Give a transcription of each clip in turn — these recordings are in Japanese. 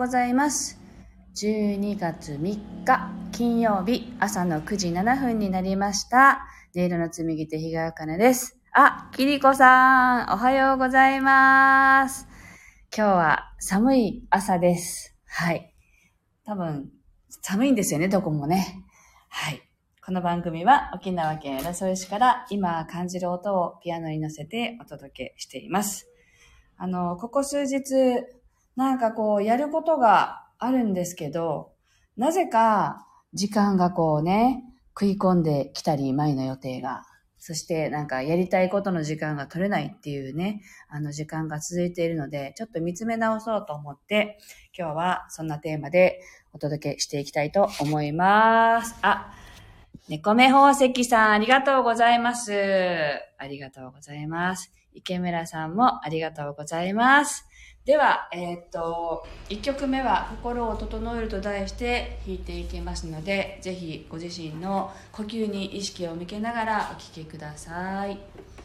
ございます。12月3日金曜日朝の9時7分になりました。音色の紡ぎ手日川茜です。あ、キリコさん、おはようございます。今日は寒い朝です。はい。多分、寒いんですよね、どこもね。はい。この番組は沖縄県浦添市から今感じる音をピアノに乗せてお届けしています。あの、ここ数日、なんかこう、やることがあるんですけど、なぜか時間がこうね、食い込んできたり、前の予定が。そしてなんかやりたいことの時間が取れないっていうね、あの時間が続いているので、ちょっと見つめ直そうと思って、今日はそんなテーマでお届けしていきたいと思います。あ、猫目宝石さん、ありがとうございます。ありがとうございます。池村さんもありがとうございます。では、えーと、1曲目は心を整えると題して弾いていきますので、ぜひご自身の呼吸に意識を向けながらお聴きくださ。い。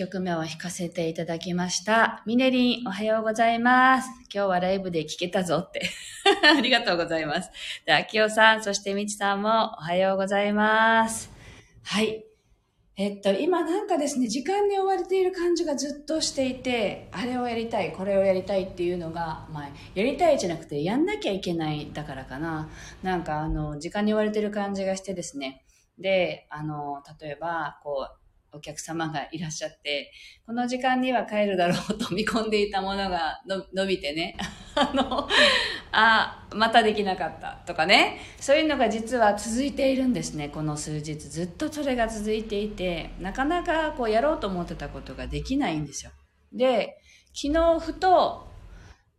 曲目を弾かせていただきました。ミネリン、おはようございます。今日はライブで聴けたぞって。ありがとうございます。で、秋代さん、そしてみちさんもおはようございます。はい。えっと、今なんかですね、時間に追われている感じがずっとしていて、あれをやりたい、これをやりたいっていうのが、まあ、やりたいじゃなくて、やんなきゃいけないだからかな。なんか、あの、時間に追われている感じがしてですね。で、あの、例えば、こう、お客様がいらっしゃって、この時間には帰るだろうと見込んでいたものがの伸びてね、あの、あ、またできなかったとかね、そういうのが実は続いているんですね、この数日。ずっとそれが続いていて、なかなかこうやろうと思ってたことができないんですよ。で、昨日ふと、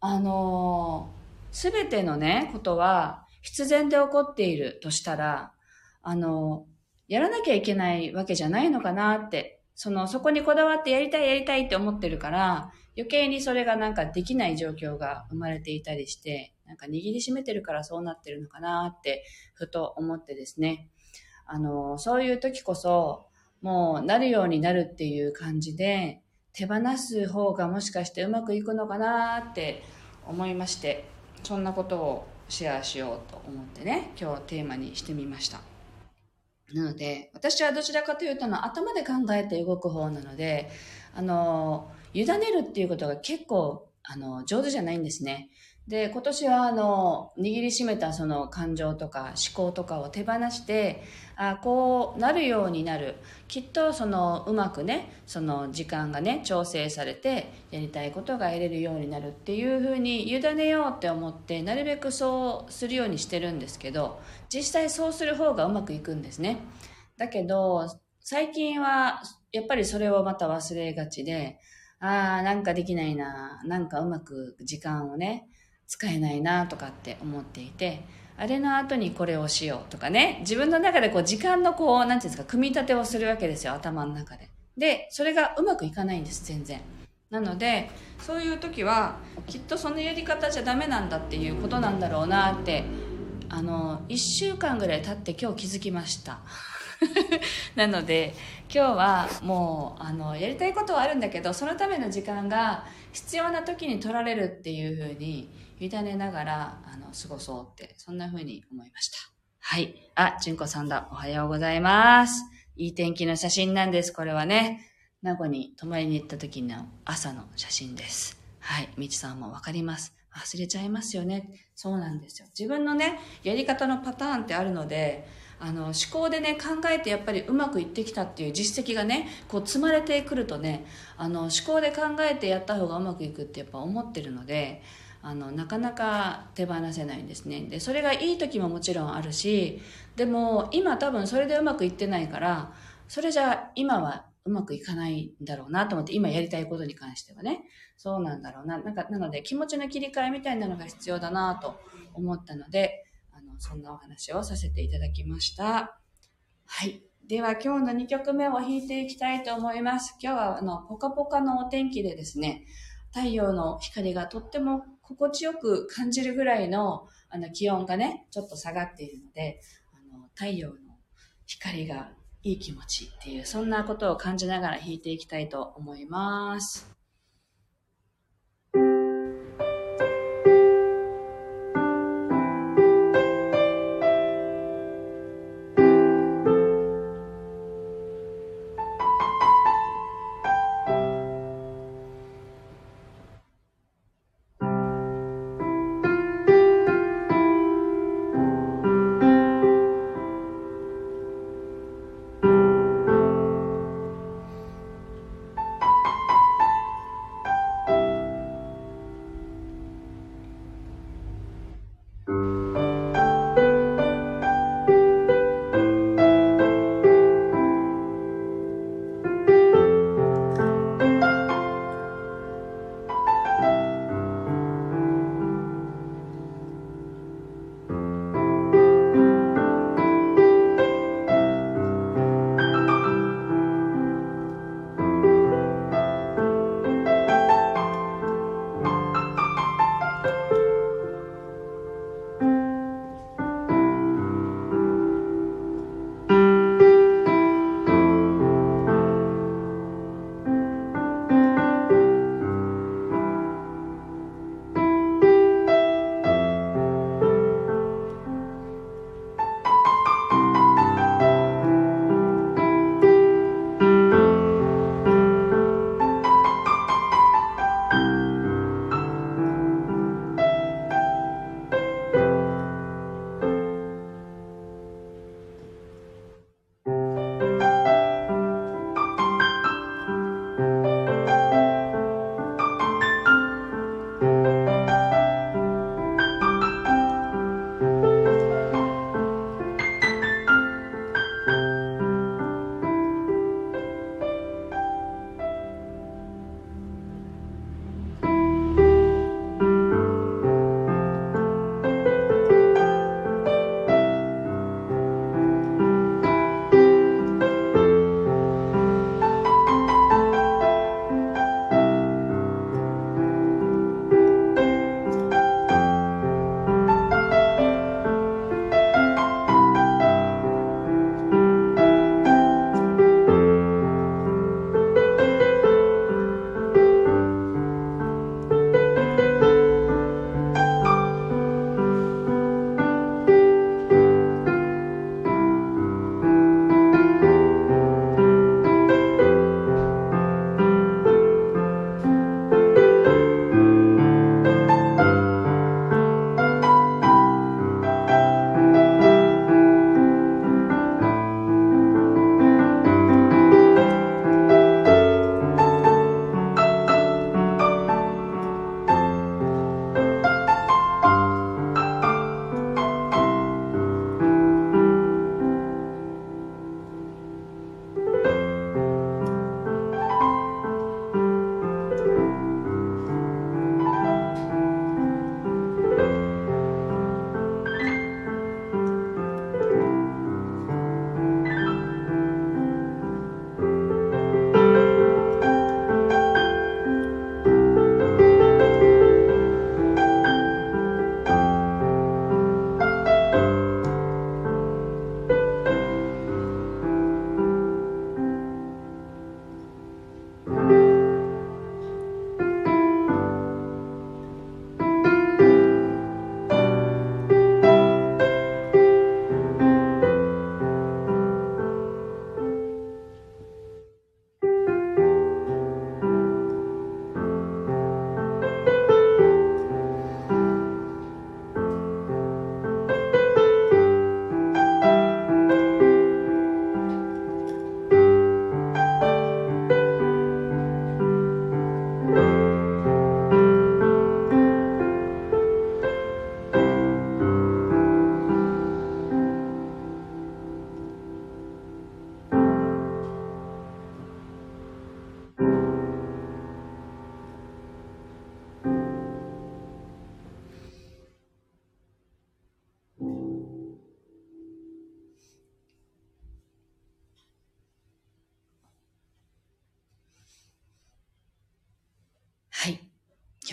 あのすべてのね、ことは必然で起こっているとしたら、あのやらなきゃいけないわけじゃないのかなってその、そこにこだわってやりたいやりたいって思ってるから、余計にそれがなんかできない状況が生まれていたりして、なんか握りしめてるからそうなってるのかなって、ふと思ってですね。あの、そういう時こそ、もうなるようになるっていう感じで、手放す方がもしかしてうまくいくのかなって思いまして、そんなことをシェアしようと思ってね、今日テーマにしてみました。なので、私はどちらかというとの頭で考えて動く方なので、あの、委ねるっていうことが結構、あの、上手じゃないんですね。で、今年はあの、握りしめたその感情とか思考とかを手放して、あこうなるようになる。きっとその、うまくね、その時間がね、調整されて、やりたいことが得れるようになるっていうふうに委ねようって思って、なるべくそうするようにしてるんですけど、実際そうする方がうまくいくんですね。だけど、最近は、やっぱりそれをまた忘れがちで、ああ、なんかできないな、なんかうまく時間をね、使えないなとかって思っていて、あれの後にこれをしようとかね、自分の中でこう時間のこう、なんていうんですか、組み立てをするわけですよ、頭の中で。で、それがうまくいかないんです、全然。なので、そういう時は、きっとそのやり方じゃダメなんだっていうことなんだろうなって、あの、1週間ぐらい経って今日気づきました。なので今日はもうあのやりたいことはあるんだけどそのための時間が必要な時に取られるっていうふうに委ねながらあの過ごそうってそんなふうに思いました。はい。あ純子さんだ。おはようございます。いい天気の写真なんです。これはね名護に泊まりに行った時の朝の写真です。はい。みちさんもわかります。忘れちゃいますよね。そうなんですよ。自分のねやり方のパターンってあるのであの思考でね考えてやっぱりうまくいってきたっていう実績がねこう積まれてくるとねあの思考で考えてやった方がうまくいくってやっぱ思ってるのであのなかなか手放せないんですねでそれがいい時ももちろんあるしでも今多分それでうまくいってないからそれじゃ今はうまくいかないんだろうなと思って今やりたいことに関してはねそうなんだろうななんかなので気持ちの切り替えみたいなのが必要だなと思ったのであのそんなお話をさせていただきました。はい。では今日の2曲目を弾いていきたいと思います。今日はあの、ポカポカのお天気でですね、太陽の光がとっても心地よく感じるぐらいのあの気温がね、ちょっと下がっているので、あの太陽の光がいい気持ちっていう、そんなことを感じながら弾いていきたいと思います。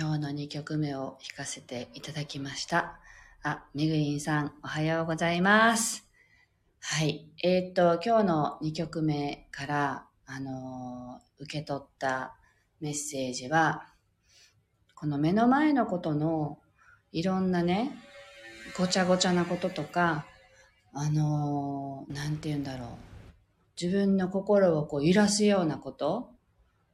今日の2曲目を弾かせていただきました。あ、めぐりんさん、おはようございます。はい。えー、っと、今日の2曲目から、あのー、受け取ったメッセージは、この目の前のことのいろんなね、ごちゃごちゃなこととか、あのー、なんて言うんだろう。自分の心をこう揺らすようなこと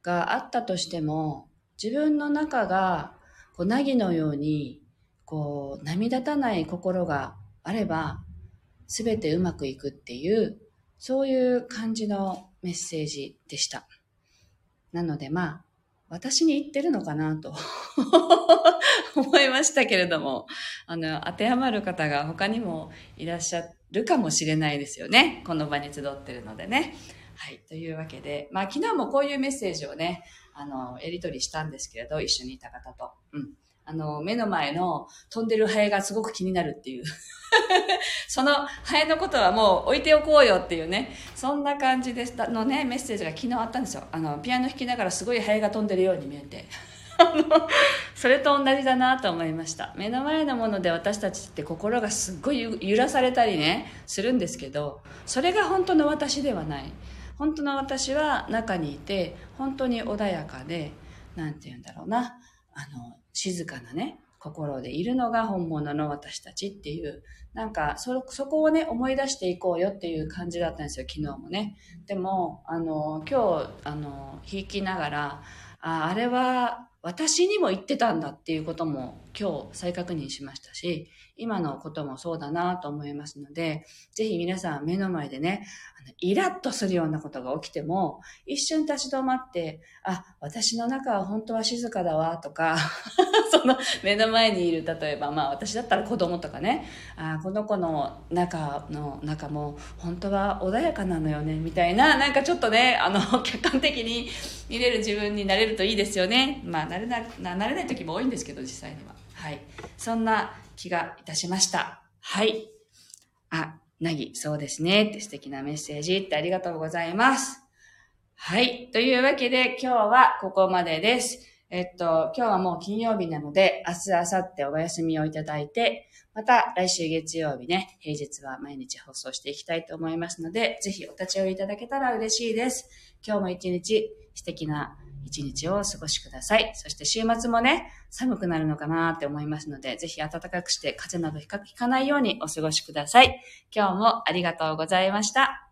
があったとしても、自分の中が、こう、なぎのように、こう、波立たない心があれば、すべてうまくいくっていう、そういう感じのメッセージでした。なのでまあ、私に言ってるのかなと 思いましたけれども、あの、当てはまる方が他にもいらっしゃるかもしれないですよね。この場に集ってるのでね。はい。というわけで、まあ昨日もこういうメッセージをね、あの、やり取りしたんですけれど、一緒にいた方と。うん。あの、目の前の飛んでるハエがすごく気になるっていう。そのハエのことはもう置いておこうよっていうね、そんな感じでしたのね、メッセージが昨日あったんですよ。あの、ピアノ弾きながらすごいハエが飛んでるように見えて。あの、それと同じだなと思いました。目の前のもので私たちって心がすっごい揺らされたりね、するんですけど、それが本当の私ではない。本当の私は中にいて本当に穏やかで何て言うんだろうな。あの静かなね心でいるのが本物の私たちっていうなんかそそこをね思い出していこうよっていう感じだったんですよ昨日もね。でもあの今日あの弾きながらああれは私にも言ってたんだっていうことも今日再確認しましたし今のこともそうだなと思いますので、ぜひ皆さん目の前でね、あのイラッとするようなことが起きても、一瞬立ち止まって、あ、私の中は本当は静かだわとか、その目の前にいる、例えばまあ私だったら子供とかね、あこの子の中の中も本当は穏やかなのよね、みたいな、なんかちょっとね、あの、客観的に見れる自分になれるといいですよね。まあ、なれな、なれない時も多いんですけど、実際には。はい。そんな気がいたしました。はい。あ、なぎ、そうですね。って素敵なメッセージってありがとうございます。はい。というわけで今日はここまでです。えっと、今日はもう金曜日なので、明日、明後日お休みをいただいて、また来週月曜日ね、平日は毎日放送していきたいと思いますので、ぜひお立ち寄りいただけたら嬉しいです。今日も一日素敵な一日をお過ごしください。そして週末もね、寒くなるのかなって思いますので、ぜひ暖かくして風邪などひかないようにお過ごしください。今日もありがとうございました。